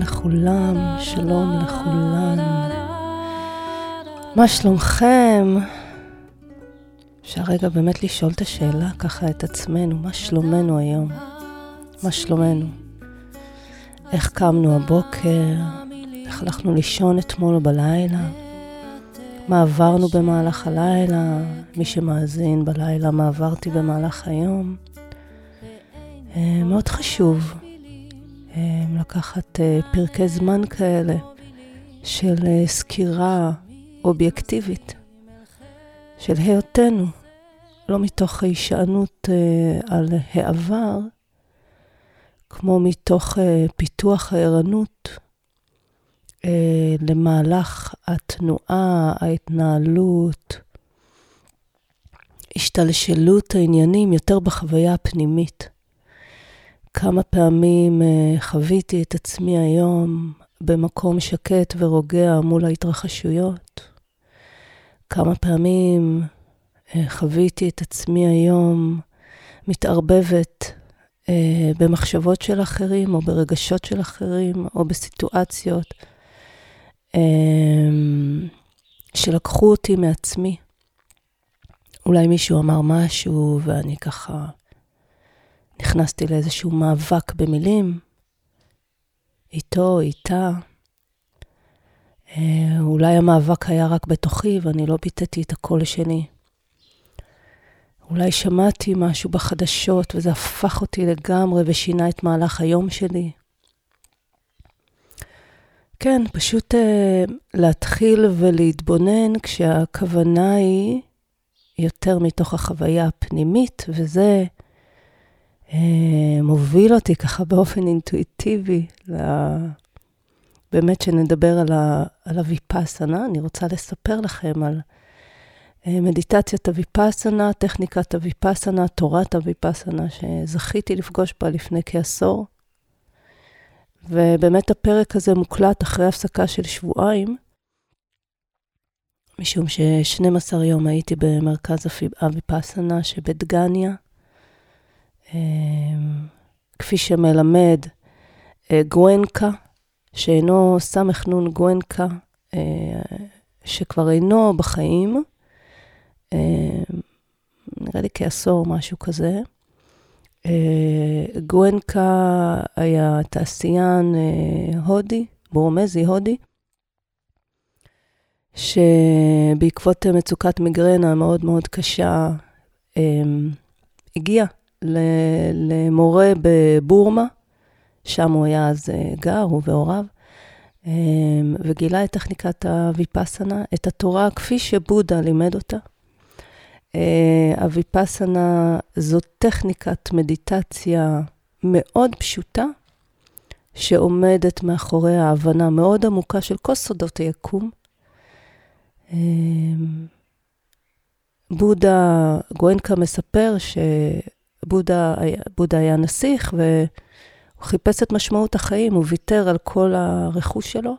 לכולם, שלום לכולן. מה שלומכם? אפשר רגע באמת לשאול את השאלה ככה את עצמנו, מה שלומנו היום? מה שלומנו? איך קמנו הבוקר? איך הלכנו לישון אתמול בלילה? מה עברנו במהלך הלילה? מי שמאזין בלילה, מה עברתי במהלך היום? אה, מאוד חשוב לקחת אה, פרקי זמן כאלה של סקירה אובייקטיבית של היותנו, לא מתוך הישענות על העבר, כמו מתוך פיתוח הערנות למהלך התנועה, ההתנהלות, השתלשלות העניינים יותר בחוויה הפנימית. כמה פעמים uh, חוויתי את עצמי היום במקום שקט ורוגע מול ההתרחשויות. כמה פעמים uh, חוויתי את עצמי היום מתערבבת uh, במחשבות של אחרים, או ברגשות של אחרים, או בסיטואציות שלקחו אותי מעצמי. אולי מישהו אמר משהו ואני ככה נכנסתי לאיזשהו מאבק במילים, איתו, איתה. אה, אולי המאבק היה רק בתוכי ואני לא ביטאתי את הקול השני. אולי שמעתי משהו בחדשות וזה הפך אותי לגמרי ושינה את מהלך היום שלי. כן, פשוט uh, להתחיל ולהתבונן כשהכוונה היא יותר מתוך החוויה הפנימית, וזה אה, מוביל אותי ככה באופן אינטואיטיבי, לה... באמת שנדבר על, ה... על הוויפאסנה. אני רוצה לספר לכם על אה, מדיטציית הוויפאסנה, טכניקת הוויפאסנה, תורת הוויפאסנה, שזכיתי לפגוש בה לפני כעשור. ובאמת הפרק הזה מוקלט אחרי הפסקה של שבועיים, משום ש-12 יום הייתי במרכז הוויפאסנה שבדגניה. אמ, כפי שמלמד אה, גואנקה, שאינו סמך נון גואנקה, אה, שכבר אינו בחיים, אמ, נראה לי כעשור, משהו כזה. אה, גואנקה היה תעשיין הודי, בורמזי הודי, שבעקבות מצוקת מיגרנה מאוד מאוד קשה, אמ, הגיע למורה בבורמה, שם הוא היה אז אה, גר, הוא והוריו, אמ, וגילה את טכניקת הוויפאסנה, את התורה כפי שבודה לימד אותה. אה, הוויפאסנה זו טכניקת מדיטציה מאוד פשוטה, שעומדת מאחורי ההבנה מאוד עמוקה של כל סודות היקום. אמ, בודה, גואנקה מספר בודה, בודה היה נסיך, והוא חיפש את משמעות החיים, הוא ויתר על כל הרכוש שלו.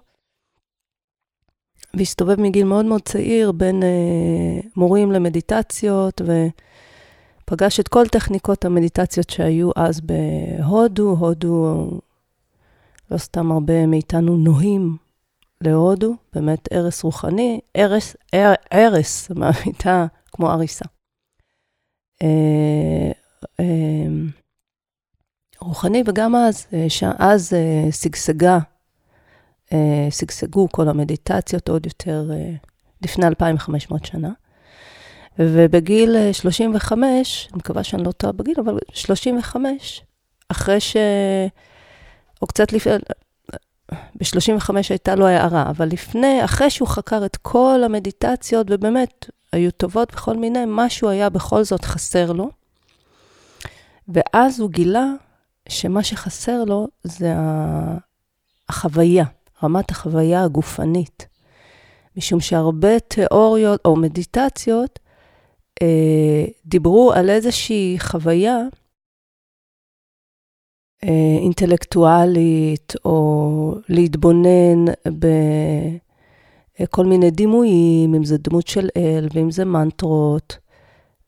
והסתובב מגיל מאוד מאוד צעיר בין אה, מורים למדיטציות, ופגש את כל טכניקות המדיטציות שהיו אז בהודו. הודו, לא סתם הרבה מאיתנו נוהים להודו, באמת ערש רוחני, ערש, ערש מהמיטה כמו אריסה. אה, רוחני, וגם אז, אה, שאז אה, שגשגה, אה, שגשגו כל המדיטציות עוד יותר לפני 2,500 שנה. ובגיל 35, אני מקווה שאני לא טועה בגיל, אבל 35, אחרי ש... או קצת לפני, ב-35 הייתה לו הערה, אבל לפני, אחרי שהוא חקר את כל המדיטציות, ובאמת היו טובות בכל מיני, משהו היה בכל זאת חסר לו. ואז הוא גילה שמה שחסר לו זה החוויה, רמת החוויה הגופנית. משום שהרבה תיאוריות או מדיטציות אה, דיברו על איזושהי חוויה אה, אינטלקטואלית, או להתבונן בכל מיני דימויים, אם זה דמות של אל ואם זה מנטרות.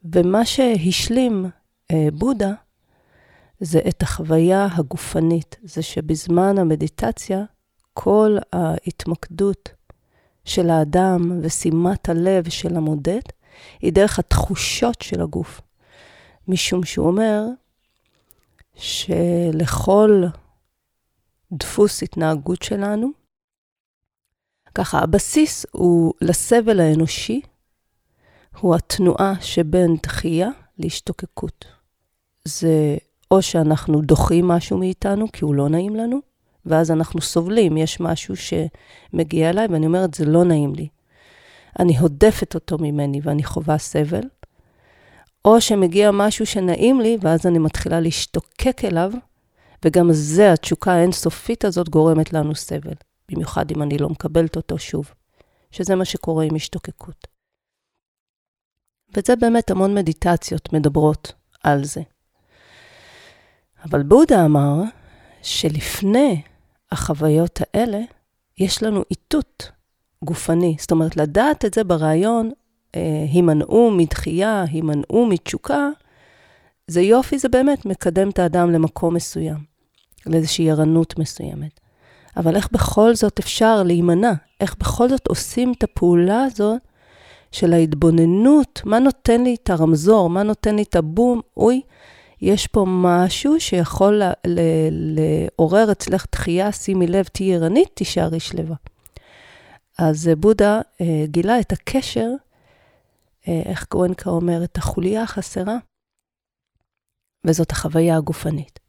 ומה שהשלים אה, בודה, זה את החוויה הגופנית. זה שבזמן המדיטציה, כל ההתמקדות של האדם ושימת הלב של המודד, היא דרך התחושות של הגוף. משום שהוא אומר שלכל דפוס התנהגות שלנו, ככה, הבסיס הוא לסבל האנושי, הוא התנועה שבין דחייה להשתוקקות. זה או שאנחנו דוחים משהו מאיתנו כי הוא לא נעים לנו, ואז אנחנו סובלים, יש משהו שמגיע אליי ואני אומרת, זה לא נעים לי. אני הודפת אותו ממני ואני חווה סבל, או שמגיע משהו שנעים לי, ואז אני מתחילה להשתוקק אליו, וגם זה, התשוקה האינסופית הזאת גורמת לנו סבל, במיוחד אם אני לא מקבלת אותו שוב, שזה מה שקורה עם השתוקקות. וזה באמת המון מדיטציות מדברות על זה. אבל בודה אמר שלפני החוויות האלה, יש לנו איתות גופני. זאת אומרת, לדעת את זה ברעיון, אה, הימנעו מדחייה, הימנעו מתשוקה, זה יופי, זה באמת מקדם את האדם למקום מסוים, לאיזושהי ערנות מסוימת. אבל איך בכל זאת אפשר להימנע? איך בכל זאת עושים את הפעולה הזאת של ההתבוננות? מה נותן לי את הרמזור? מה נותן לי את הבום? אוי, יש פה משהו שיכול לעורר אצלך דחייה, שימי לב, תהיי ערנית, תישארי שלווה. אז בודה אה, גילה את הקשר, אה, איך גואנקה אומר, את החוליה החסרה, וזאת החוויה הגופנית.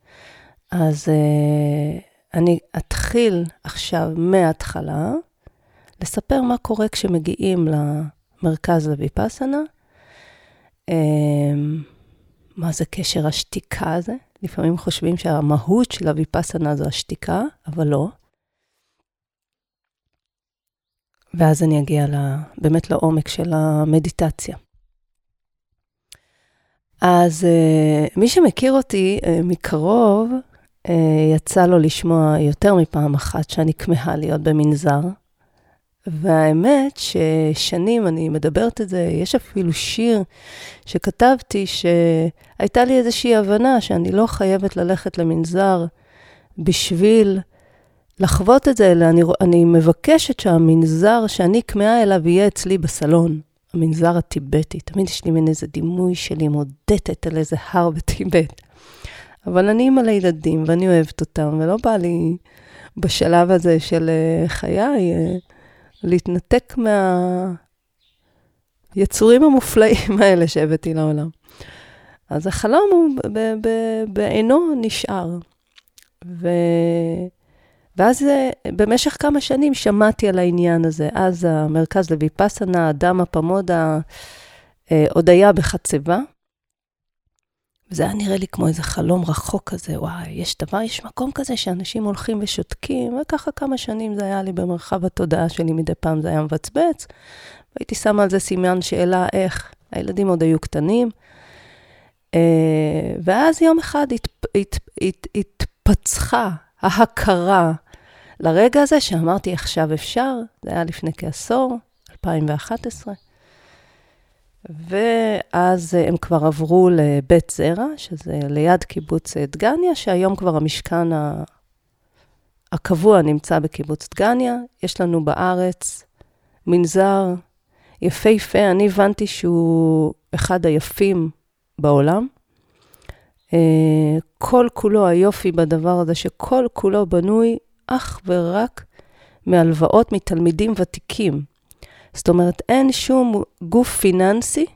אז אה, אני אתחיל עכשיו מההתחלה, לספר מה קורה כשמגיעים למרכז לויפאסנה. מה זה קשר השתיקה הזה? לפעמים חושבים שהמהות של הויפאסנה זו השתיקה, אבל לא. ואז אני אגיע לה, באמת לעומק של המדיטציה. אז uh, מי שמכיר אותי uh, מקרוב, uh, יצא לו לשמוע יותר מפעם אחת שאני כמהה להיות במנזר. והאמת ששנים אני מדברת את זה, יש אפילו שיר שכתבתי שהייתה לי איזושהי הבנה שאני לא חייבת ללכת למנזר בשביל לחוות את זה, אלא אני, אני מבקשת שהמנזר שאני כמהה אליו יהיה אצלי בסלון, המנזר הטיבטי. תמיד יש לי מין איזה דימוי שלי מודדת על איזה הר בטיבט. אבל אני אימא לילדים ואני אוהבת אותם, ולא בא לי בשלב הזה של אה, חיי אה, להתנתק מהיצורים המופלאים האלה שהבאתי לעולם. אז החלום הוא בעינו נשאר. ו... ואז אה, במשך כמה שנים שמעתי על העניין הזה. אז המרכז לויפסנה, אדם פמודה, אה, עוד היה בחצבה. וזה היה נראה לי כמו איזה חלום רחוק כזה, וואי, יש דבר, יש מקום כזה שאנשים הולכים ושותקים, וככה כמה שנים זה היה לי במרחב התודעה שלי, מדי פעם זה היה מבצבץ. והייתי שמה על זה סימן שאלה איך, הילדים עוד היו קטנים. אה, ואז יום אחד הת, הת, הת, התפצחה ההכרה לרגע הזה שאמרתי, עכשיו אפשר, זה היה לפני כעשור, 2011. ואז הם כבר עברו לבית זרע, שזה ליד קיבוץ דגניה, שהיום כבר המשכן הקבוע נמצא בקיבוץ דגניה. יש לנו בארץ מנזר יפהפה, אני הבנתי שהוא אחד היפים בעולם. אה, כל כולו, היופי בדבר הזה, שכל כולו בנוי אך ורק מהלוואות מתלמידים ותיקים. זאת אומרת, אין שום גוף פיננסי,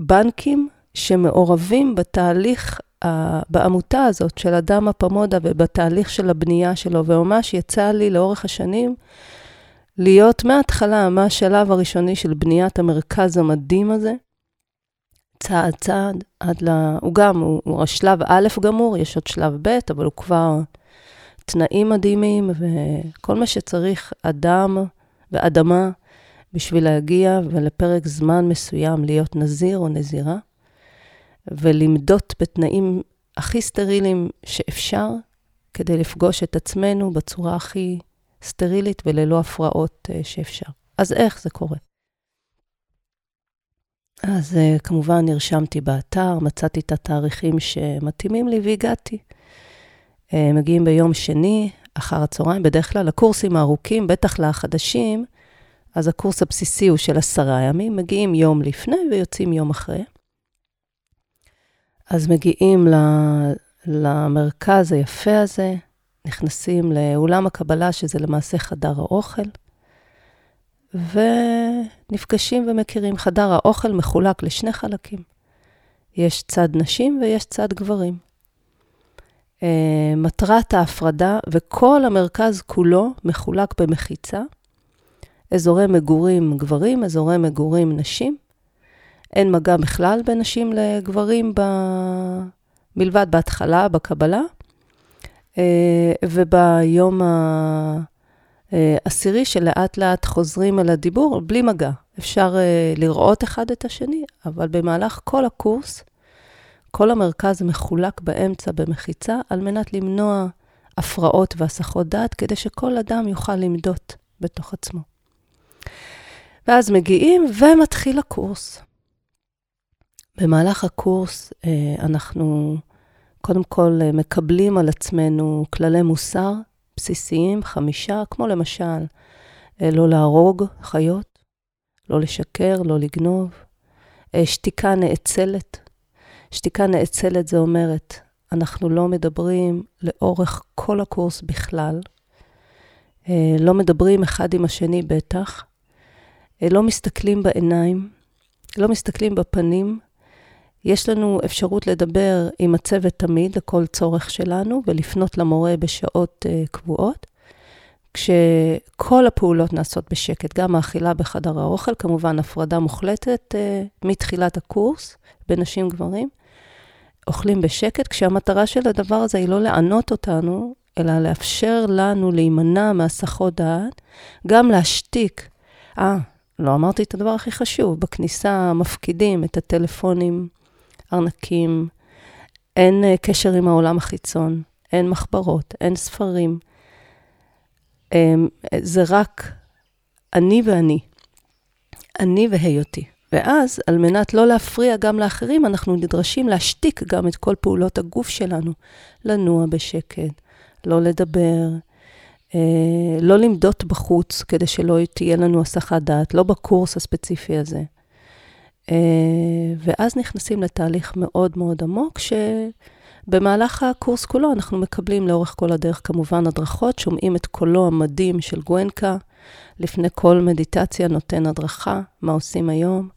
בנקים, שמעורבים בתהליך, uh, בעמותה הזאת של אדם הפמודה ובתהליך של הבנייה שלו, וממש יצא לי לאורך השנים להיות מההתחלה, מהשלב הראשוני של בניית המרכז המדהים הזה, צעד צעד, עד ל... הוא גם, הוא, הוא השלב א' גמור, יש עוד שלב ב', אבל הוא כבר תנאים מדהימים, וכל מה שצריך אדם ואדמה בשביל להגיע ולפרק זמן מסוים להיות נזיר או נזירה, ולמדות בתנאים הכי סטריליים שאפשר, כדי לפגוש את עצמנו בצורה הכי סטרילית וללא הפרעות אה, שאפשר. אז איך זה קורה? אז uh, כמובן נרשמתי באתר, מצאתי את התאריכים שמתאימים לי והגעתי. Uh, מגיעים ביום שני, אחר הצהריים, בדרך כלל הקורסים הארוכים, בטח לחדשים, אז הקורס הבסיסי הוא של עשרה ימים, מגיעים יום לפני ויוצאים יום אחרי. אז מגיעים למרכז היפה הזה, נכנסים לאולם הקבלה, שזה למעשה חדר האוכל, ונפגשים ומכירים. חדר האוכל מחולק לשני חלקים. יש צד נשים ויש צד גברים. Uh, מטרת ההפרדה, וכל המרכז כולו מחולק במחיצה, אזורי מגורים גברים, אזורי מגורים נשים. אין מגע בכלל בין נשים לגברים ב... מלבד בהתחלה, בקבלה. אה, וביום העשירי, שלאט לאט חוזרים אל הדיבור, בלי מגע. אפשר אה, לראות אחד את השני, אבל במהלך כל הקורס, כל המרכז מחולק באמצע במחיצה, על מנת למנוע הפרעות והסחות דעת, כדי שכל אדם יוכל למדות בתוך עצמו. ואז מגיעים ומתחיל הקורס. במהלך הקורס אה, אנחנו קודם כל אה, מקבלים על עצמנו כללי מוסר בסיסיים, חמישה, כמו למשל, אה, לא להרוג חיות, לא לשקר, לא לגנוב, שתיקה נאצלת. שתיקה נאצלת זה אומרת, אנחנו לא מדברים לאורך כל הקורס בכלל, לא מדברים אחד עם השני בטח, לא מסתכלים בעיניים, לא מסתכלים בפנים, יש לנו אפשרות לדבר עם הצוות תמיד לכל צורך שלנו ולפנות למורה בשעות uh, קבועות, כשכל הפעולות נעשות בשקט, גם האכילה בחדר האוכל, כמובן הפרדה מוחלטת uh, מתחילת הקורס בין נשים גברים, אוכלים בשקט, כשהמטרה של הדבר הזה היא לא לענות אותנו, אלא לאפשר לנו להימנע מהסחות דעת, גם להשתיק. אה, לא אמרתי את הדבר הכי חשוב, בכניסה מפקידים את הטלפונים ארנקים, אין uh, קשר עם העולם החיצון, אין מחברות, אין ספרים. Um, זה רק אני ואני, אני והיותי. ואז, על מנת לא להפריע גם לאחרים, אנחנו נדרשים להשתיק גם את כל פעולות הגוף שלנו. לנוע בשקט, לא לדבר, אה, לא למדות בחוץ כדי שלא תהיה לנו הסחת דעת, לא בקורס הספציפי הזה. אה, ואז נכנסים לתהליך מאוד מאוד עמוק, שבמהלך הקורס כולו אנחנו מקבלים לאורך כל הדרך כמובן הדרכות, שומעים את קולו המדהים של גואנקה, לפני כל מדיטציה נותן הדרכה, מה עושים היום,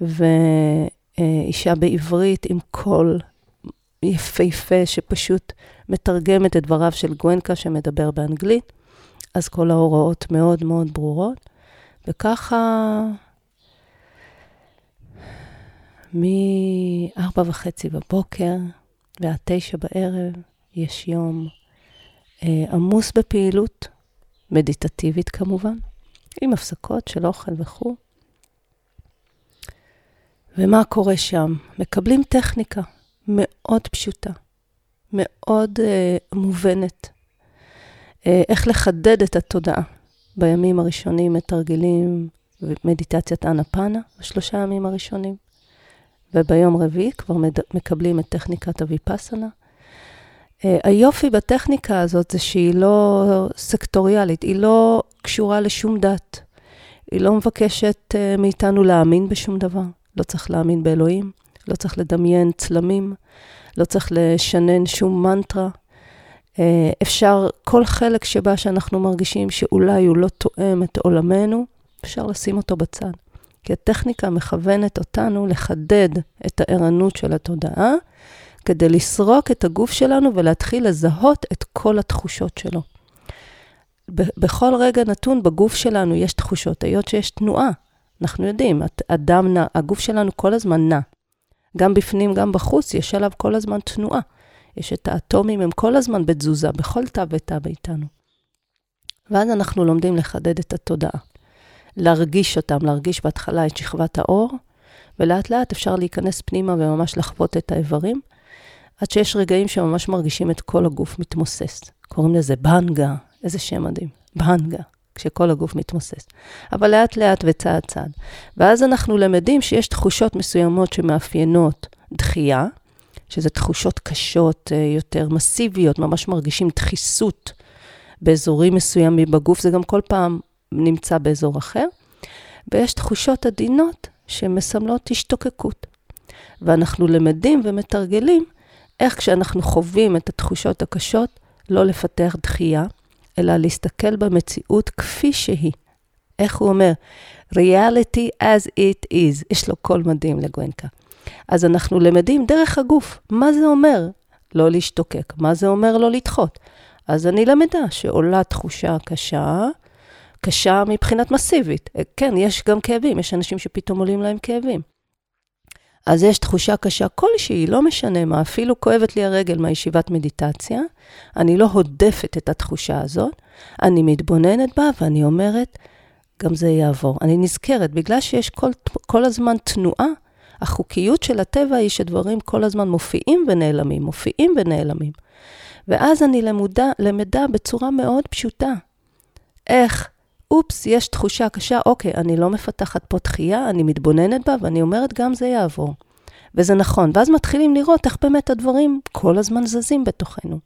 ואישה בעברית עם קול יפהפה שפשוט מתרגמת את דבריו של גואנקה שמדבר באנגלית, אז כל ההוראות מאוד מאוד ברורות, וככה מ-4 וחצי בבוקר ועד 9 בערב יש יום אה, עמוס בפעילות, מדיטטיבית כמובן, עם הפסקות של אוכל וכו'. ומה קורה שם? מקבלים טכניקה מאוד פשוטה, מאוד אה, מובנת. אה, איך לחדד את התודעה. בימים הראשונים מתרגלים מדיטציית אנה פאנה, בשלושה ימים הראשונים. וביום רביעי כבר מד... מקבלים את טכניקת הוויפאסנה. Uh, היופי בטכניקה הזאת זה שהיא לא סקטוריאלית, היא לא קשורה לשום דת. היא לא מבקשת uh, מאיתנו להאמין בשום דבר. לא צריך להאמין באלוהים, לא צריך לדמיין צלמים, לא צריך לשנן שום מנטרה. Uh, אפשר, כל חלק שבה שאנחנו מרגישים שאולי הוא לא תואם את עולמנו, אפשר לשים אותו בצד. כי הטכניקה מכוונת אותנו לחדד את הערנות של התודעה, כדי לסרוק את הגוף שלנו ולהתחיל לזהות את כל התחושות שלו. בכל רגע נתון בגוף שלנו יש תחושות, היות שיש תנועה. אנחנו יודעים, אדם נע, הגוף שלנו כל הזמן נע. גם בפנים, גם בחוץ, יש עליו כל הזמן תנועה. יש את האטומים, הם כל הזמן בתזוזה, בכל תא ותא מאיתנו. ואז אנחנו לומדים לחדד את התודעה. להרגיש אותם, להרגיש בהתחלה את שכבת האור, ולאט לאט אפשר להיכנס פנימה וממש לחוות את האיברים, עד שיש רגעים שממש מרגישים את כל הגוף מתמוסס. קוראים לזה בנגה, איזה שם מדהים, בנגה. כשכל הגוף מתמוסס. אבל לאט לאט וצעד צעד. ואז אנחנו למדים שיש תחושות מסוימות שמאפיינות דחייה, שזה תחושות קשות, אה, יותר מסיביות, ממש מרגישים דחיסות באזורים מסוימים בגוף, זה גם כל פעם נמצא באזור אחר. ויש תחושות עדינות שמסמלות השתוקקות. ואנחנו למדים ומתרגלים איך כשאנחנו חווים את התחושות הקשות, לא לפתח דחייה, אלא להסתכל במציאות כפי שהיא. איך הוא אומר? reality as it is. יש לו קול מדהים לגואנקה. אז אנחנו למדים דרך הגוף. מה זה אומר לא להשתוקק? מה זה אומר לא לדחות? אז אני למדה שעולה תחושה קשה, קשה מבחינת מסיבית. כן, יש גם כאבים, יש אנשים שפתאום עולים להם כאבים. אז יש תחושה קשה כלשהי, לא משנה מה, אפילו כואבת לי הרגל מהישיבת מדיטציה, אני לא הודפת את התחושה הזאת, אני מתבוננת בה ואני אומרת, גם זה יעבור. אני נזכרת, בגלל שיש כל, כל הזמן תנועה, החוקיות של הטבע היא שדברים כל הזמן מופיעים ונעלמים, מופיעים ונעלמים. ואז אני למודה, למדה בצורה מאוד פשוטה. איך אופס, יש תחושה קשה, אוקיי, אני לא מפתחת פה דחייה, אני מתבוננת בה, ואני אומרת, גם זה יעבור. וזה נכון. ואז מתחילים לראות איך באמת הדברים כל הזמן זזים בתוכנו.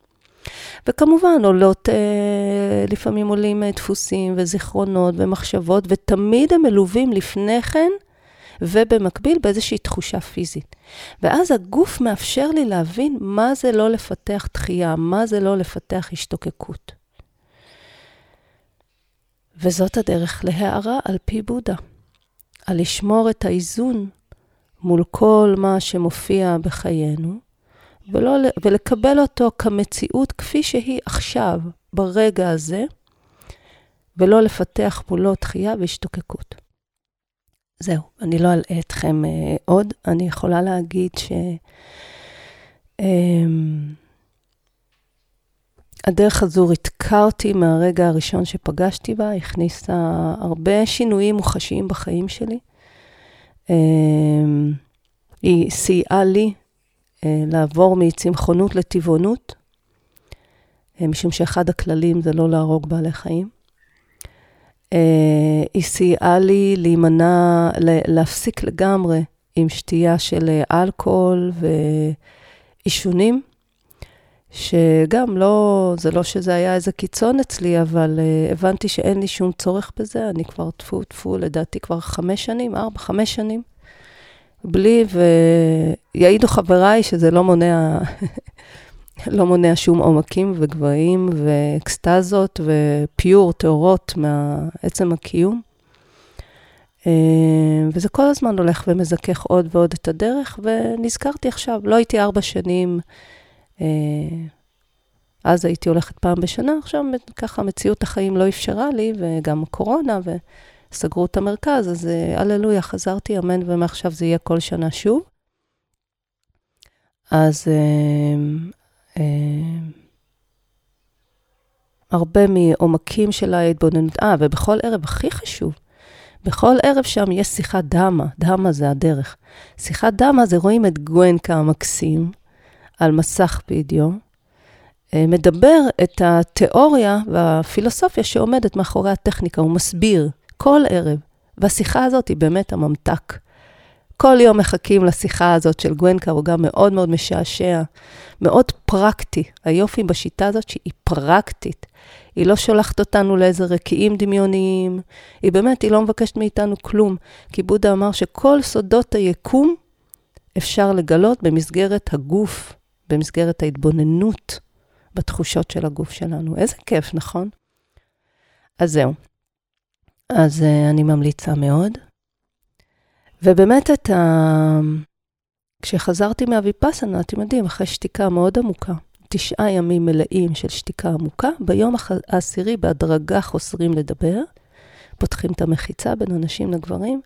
וכמובן, עולות, אה, לפעמים עולים אה, דפוסים וזיכרונות ומחשבות, ותמיד הם מלווים לפני כן, ובמקביל באיזושהי תחושה פיזית. ואז הגוף מאפשר לי להבין מה זה לא לפתח דחייה, מה זה לא לפתח השתוקקות. וזאת הדרך להערה על פי בודה, על לשמור את האיזון מול כל מה שמופיע בחיינו, ולא, ולקבל אותו כמציאות כפי שהיא עכשיו, ברגע הזה, ולא לפתח מולו תחייה והשתוקקות. זהו, אני לא אלאה אתכם uh, עוד. אני יכולה להגיד ש... Um, הדרך הזו ריתקה אותי מהרגע הראשון שפגשתי בה, הכניסה הרבה שינויים מוחשיים בחיים שלי. אמ, היא סייעה לי אה, לעבור מצמחונות לטבעונות, אה, משום שאחד הכללים זה לא להרוג בעלי חיים. אה, היא סייעה לי להימנע, להפסיק לגמרי עם שתייה של אלכוהול ועישונים. שגם לא, זה לא שזה היה איזה קיצון אצלי, אבל uh, הבנתי שאין לי שום צורך בזה. אני כבר טפו טפו, לדעתי כבר חמש שנים, ארבע, חמש שנים, בלי, ויעידו חבריי שזה לא מונע, לא מונע שום עומקים וגבהים ואקסטזות ופיור, טהורות מעצם הקיום. Uh, וזה כל הזמן הולך ומזכך עוד ועוד את הדרך, ונזכרתי עכשיו, לא הייתי ארבע שנים אז הייתי הולכת פעם בשנה, עכשיו ככה מציאות החיים לא אפשרה לי, וגם קורונה, וסגרו את המרכז, אז אה, הללויה, חזרתי, אמן, ומעכשיו זה יהיה כל שנה שוב. אז אה, אה, הרבה מעומקים של ההתבוננות, אה, ובכל ערב, הכי חשוב, בכל ערב שם יש שיחת דמה, דמה זה הדרך. שיחת דמה זה רואים את גואנקה המקסים, על מסך וידאו, אה, מדבר את התיאוריה והפילוסופיה שעומדת מאחורי הטכניקה, הוא מסביר כל ערב. והשיחה הזאת היא באמת הממתק. כל יום מחכים לשיחה הזאת של גוונקה, הוא גם מאוד מאוד משעשע, מאוד פרקטי. היופי בשיטה הזאת שהיא פרקטית. היא לא שולחת אותנו לאיזה רקיעים דמיוניים, היא באמת, היא לא מבקשת מאיתנו כלום. כי בודה אמר שכל סודות היקום אפשר לגלות במסגרת הגוף, במסגרת ההתבוננות בתחושות של הגוף שלנו. איזה כיף, נכון? אז זהו. אז uh, אני ממליצה מאוד. ובאמת את ה... כשחזרתי מהוויפאסנה, אתם יודעים, אחרי שתיקה מאוד עמוקה, תשעה ימים מלאים של שתיקה עמוקה, ביום העשירי בהדרגה חוזרים לדבר, פותחים את המחיצה בין אנשים לגברים,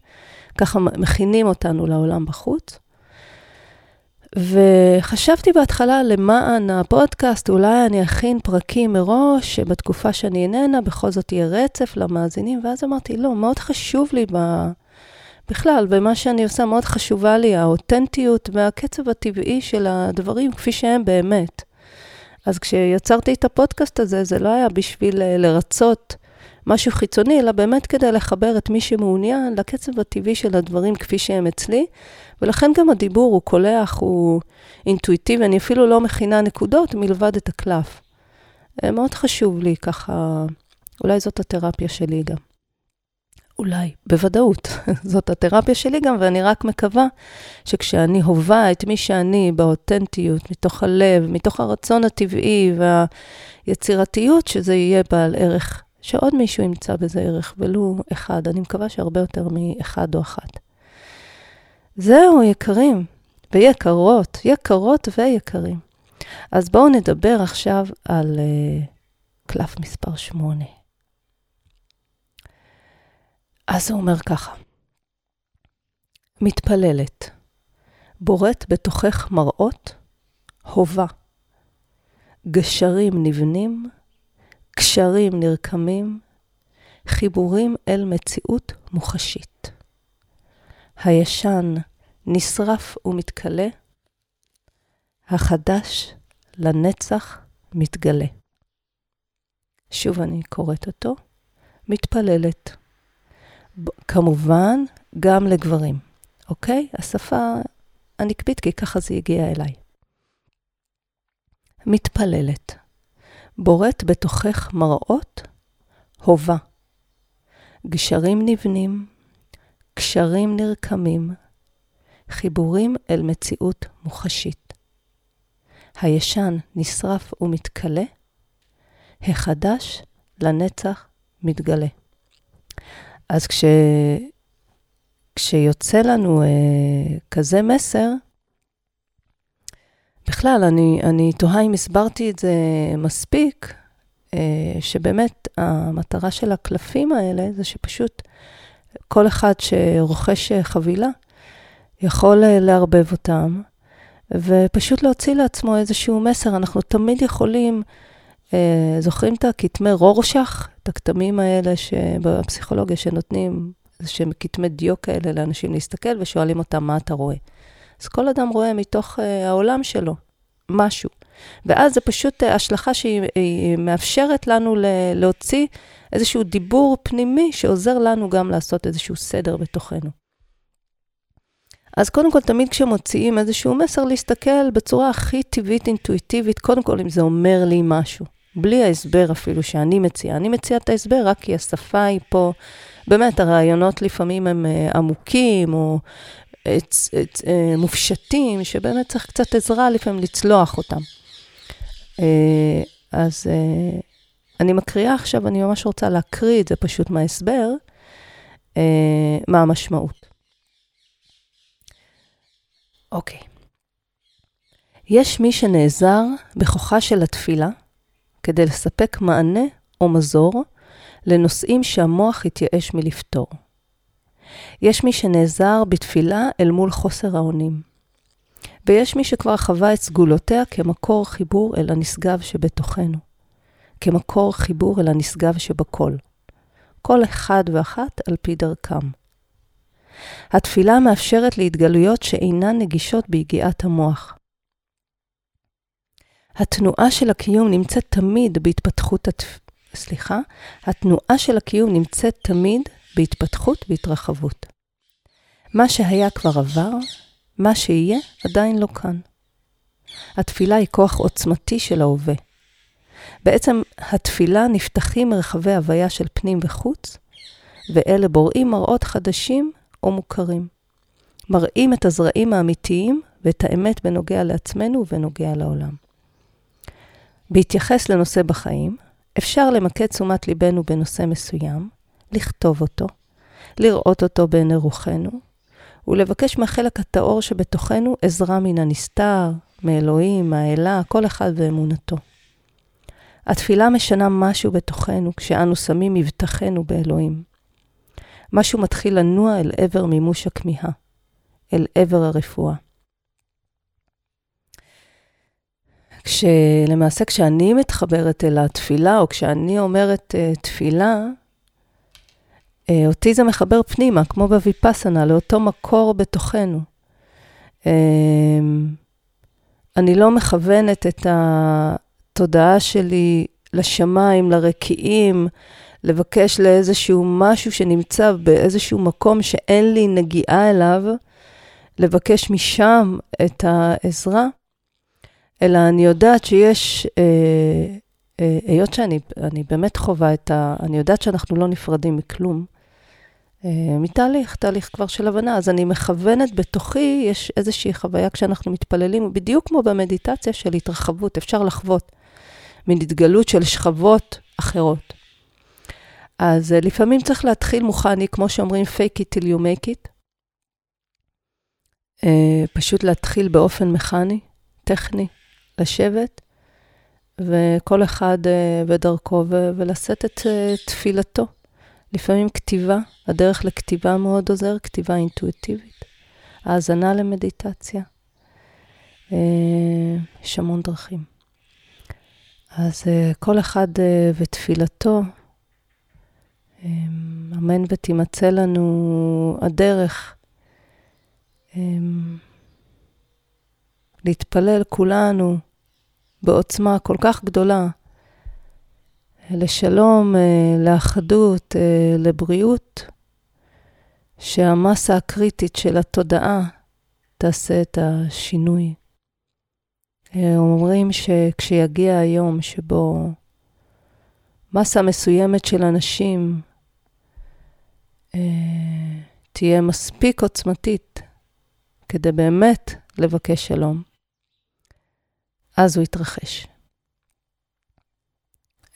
ככה מכינים אותנו לעולם בחוץ. וחשבתי בהתחלה למען הפודקאסט, אולי אני אכין פרקים מראש, שבתקופה שאני איננה, בכל זאת יהיה רצף למאזינים, ואז אמרתי, לא, מאוד חשוב לי ב... בכלל, במה שאני עושה, מאוד חשובה לי האותנטיות והקצב הטבעי של הדברים כפי שהם באמת. אז כשיצרתי את הפודקאסט הזה, זה לא היה בשביל אה, לרצות משהו חיצוני, אלא באמת כדי לחבר את מי שמעוניין לקצב הטבעי של הדברים כפי שהם אצלי, ולכן גם הדיבור הוא קולח, הוא אינטואיטיבי, אני אפילו לא מכינה נקודות מלבד את הקלף. אה, מאוד חשוב לי ככה, אולי זאת התרפיה שלי גם. אולי, בוודאות. זאת התרפיה שלי גם, ואני רק מקווה שכשאני הובה את מי שאני באותנטיות, מתוך הלב, מתוך הרצון הטבעי והיצירתיות, שזה יהיה בעל ערך, שעוד מישהו ימצא בזה ערך, ולו אחד. אני מקווה שהרבה יותר מאחד או אחת. זהו, יקרים ויקרות, יקרות ויקרים. אז בואו נדבר עכשיו על uh, קלף מספר 8. אז הוא אומר ככה, מתפללת, בורט בתוכך מראות, הובה, גשרים נבנים, קשרים נרקמים, חיבורים אל מציאות מוחשית. הישן נשרף ומתכלה, החדש לנצח מתגלה. שוב אני קוראת אותו, מתפללת. כמובן, גם לגברים, אוקיי? השפה הנקבית, כי ככה זה הגיע אליי. מתפללת. בורט בתוכך מראות, הובה. גשרים נבנים, קשרים נרקמים, חיבורים אל מציאות מוחשית. הישן נשרף ומתכלה, החדש לנצח מתגלה. אז כש... כשיוצא לנו אה, כזה מסר, בכלל, אני, אני תוהה אם הסברתי את זה מספיק, אה, שבאמת המטרה של הקלפים האלה זה שפשוט כל אחד שרוכש חבילה יכול אה, לערבב אותם, ופשוט להוציא לעצמו איזשהו מסר. אנחנו תמיד יכולים, אה, זוכרים את הכתמי רורשך? את הכתמים האלה שבפסיכולוגיה שנותנים, שהם כתמי דיו כאלה לאנשים להסתכל, ושואלים אותם, מה אתה רואה? אז כל אדם רואה מתוך uh, העולם שלו משהו. ואז זה פשוט uh, השלכה שהיא מאפשרת לנו להוציא איזשהו דיבור פנימי שעוזר לנו גם לעשות איזשהו סדר בתוכנו. אז קודם כל, תמיד כשמוציאים איזשהו מסר, להסתכל בצורה הכי טבעית, אינטואיטיבית, קודם כל, אם זה אומר לי משהו. בלי ההסבר אפילו שאני מציעה. אני מציעה את ההסבר רק כי השפה היא פה, באמת, הרעיונות לפעמים הם uh, עמוקים, או את, את, uh, מופשטים, שבאמת צריך קצת עזרה לפעמים לצלוח אותם. Uh, אז uh, אני מקריאה עכשיו, אני ממש רוצה להקריא את זה פשוט מההסבר, uh, מה המשמעות. אוקיי. יש מי שנעזר בכוחה של התפילה כדי לספק מענה או מזור לנושאים שהמוח התייאש מלפתור. יש מי שנעזר בתפילה אל מול חוסר האונים. ויש מי שכבר חווה את סגולותיה כמקור חיבור אל הנשגב שבתוכנו. כמקור חיבור אל הנשגב שבכל. כל אחד ואחת על פי דרכם. התפילה מאפשרת להתגלויות שאינן נגישות ביגיעת המוח. התנועה של הקיום נמצאת תמיד בהתפתחות, התפ... סליחה, התנועה של הקיום נמצאת תמיד בהתפתחות והתרחבות. מה שהיה כבר עבר, מה שיהיה עדיין לא כאן. התפילה היא כוח עוצמתי של ההווה. בעצם התפילה נפתחים מרחבי הוויה של פנים וחוץ, ואלה בוראים מראות חדשים או מוכרים. מראים את הזרעים האמיתיים ואת האמת בנוגע לעצמנו ובנוגע לעולם. בהתייחס לנושא בחיים, אפשר למקד תשומת ליבנו בנושא מסוים, לכתוב אותו, לראות אותו בעיני רוחנו, ולבקש מהחלק הטהור שבתוכנו עזרה מן הנסתר, מאלוהים, מהאלה, כל אחד ואמונתו. התפילה משנה משהו בתוכנו כשאנו שמים מבטחנו באלוהים. משהו מתחיל לנוע אל עבר מימוש הכמיהה, אל עבר הרפואה. כשלמעשה כשאני מתחברת אל התפילה, או כשאני אומרת uh, תפילה, אותי זה מחבר פנימה, כמו בוויפסנה, לאותו מקור בתוכנו. Uh, אני לא מכוונת את התודעה שלי לשמיים, לרקיעים, לבקש לאיזשהו משהו שנמצא באיזשהו מקום שאין לי נגיעה אליו, לבקש משם את העזרה, אלא אני יודעת שיש, אה, אה, היות שאני באמת חווה את ה... אני יודעת שאנחנו לא נפרדים מכלום, אה, מתהליך, תהליך כבר של הבנה. אז אני מכוונת בתוכי, יש איזושהי חוויה כשאנחנו מתפללים, בדיוק כמו במדיטציה של התרחבות, אפשר לחוות מין התגלות של שכבות אחרות. אז אה, לפעמים צריך להתחיל מוכני, כמו שאומרים, fake it till you make it. אה, פשוט להתחיל באופן מכני, טכני, לשבת, וכל אחד בדרכו, ולשאת את תפילתו. לפעמים כתיבה, הדרך לכתיבה מאוד עוזר, כתיבה אינטואיטיבית, האזנה למדיטציה. אה, יש המון דרכים. אז אה, כל אחד אה, ותפילתו, אמן ותימצא לנו הדרך להתפלל כולנו בעוצמה כל כך גדולה לשלום, אה, לאחדות, אה, לבריאות, שהמסה הקריטית של התודעה תעשה את השינוי. אה, אומרים שכשיגיע היום שבו מסה מסוימת של אנשים תהיה מספיק עוצמתית כדי באמת לבקש שלום, אז הוא יתרחש.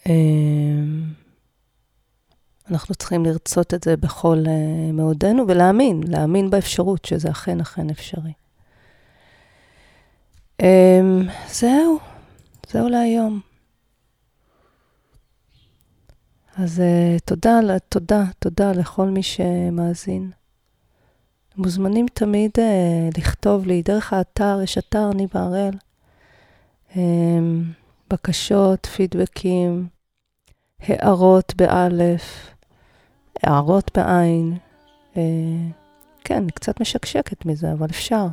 אמ, אנחנו צריכים לרצות את זה בכל אה, מאודנו ולהאמין, להאמין באפשרות שזה אכן אכן אפשרי. אמ, זהו, זהו להיום. אז uh, תודה, תודה, תודה לכל מי שמאזין. מוזמנים תמיד uh, לכתוב לי דרך האתר, יש אתר ניבה הראל, um, בקשות, פידבקים, הערות באלף, הערות בעין. אה, כן, קצת משקשקת מזה, אבל אפשר.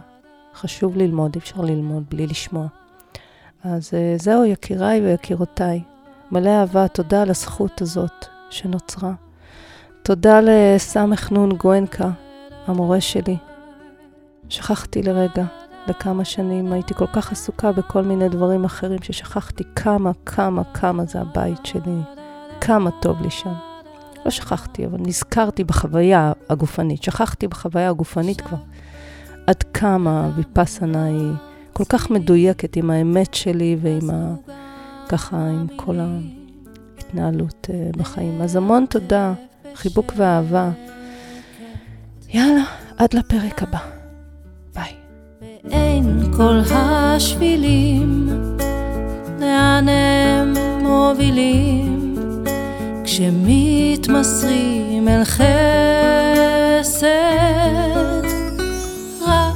חשוב ללמוד, אי אפשר ללמוד בלי לשמוע. אז אה, זהו, יקיריי ויקירותיי. מלא אהבה, תודה על הזכות הזאת שנוצרה. תודה נון גואנקה, המורה שלי. שכחתי לרגע, לכמה שנים, הייתי כל כך עסוקה בכל מיני דברים אחרים, ששכחתי כמה, כמה, כמה זה הבית שלי. כמה טוב לי שם. לא שכחתי, אבל נזכרתי בחוויה הגופנית. שכחתי בחוויה הגופנית כבר. עד כמה ויפאסנה היא כל כך מדויקת עם האמת שלי ועם ה... ככה, עם כל ההתנהלות uh, בחיים. אז המון תודה, חיבוק ואהבה. יאללה, עד לפרק הבא. ביי. ואין כל השבילים, לאן הם מובילים? כשמתמסרים אל חסד, רק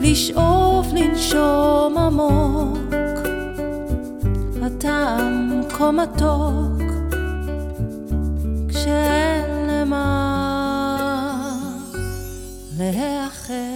לשאוף לנשום עמוק, הטעם כה מתוק, כשאין למה להיאחר.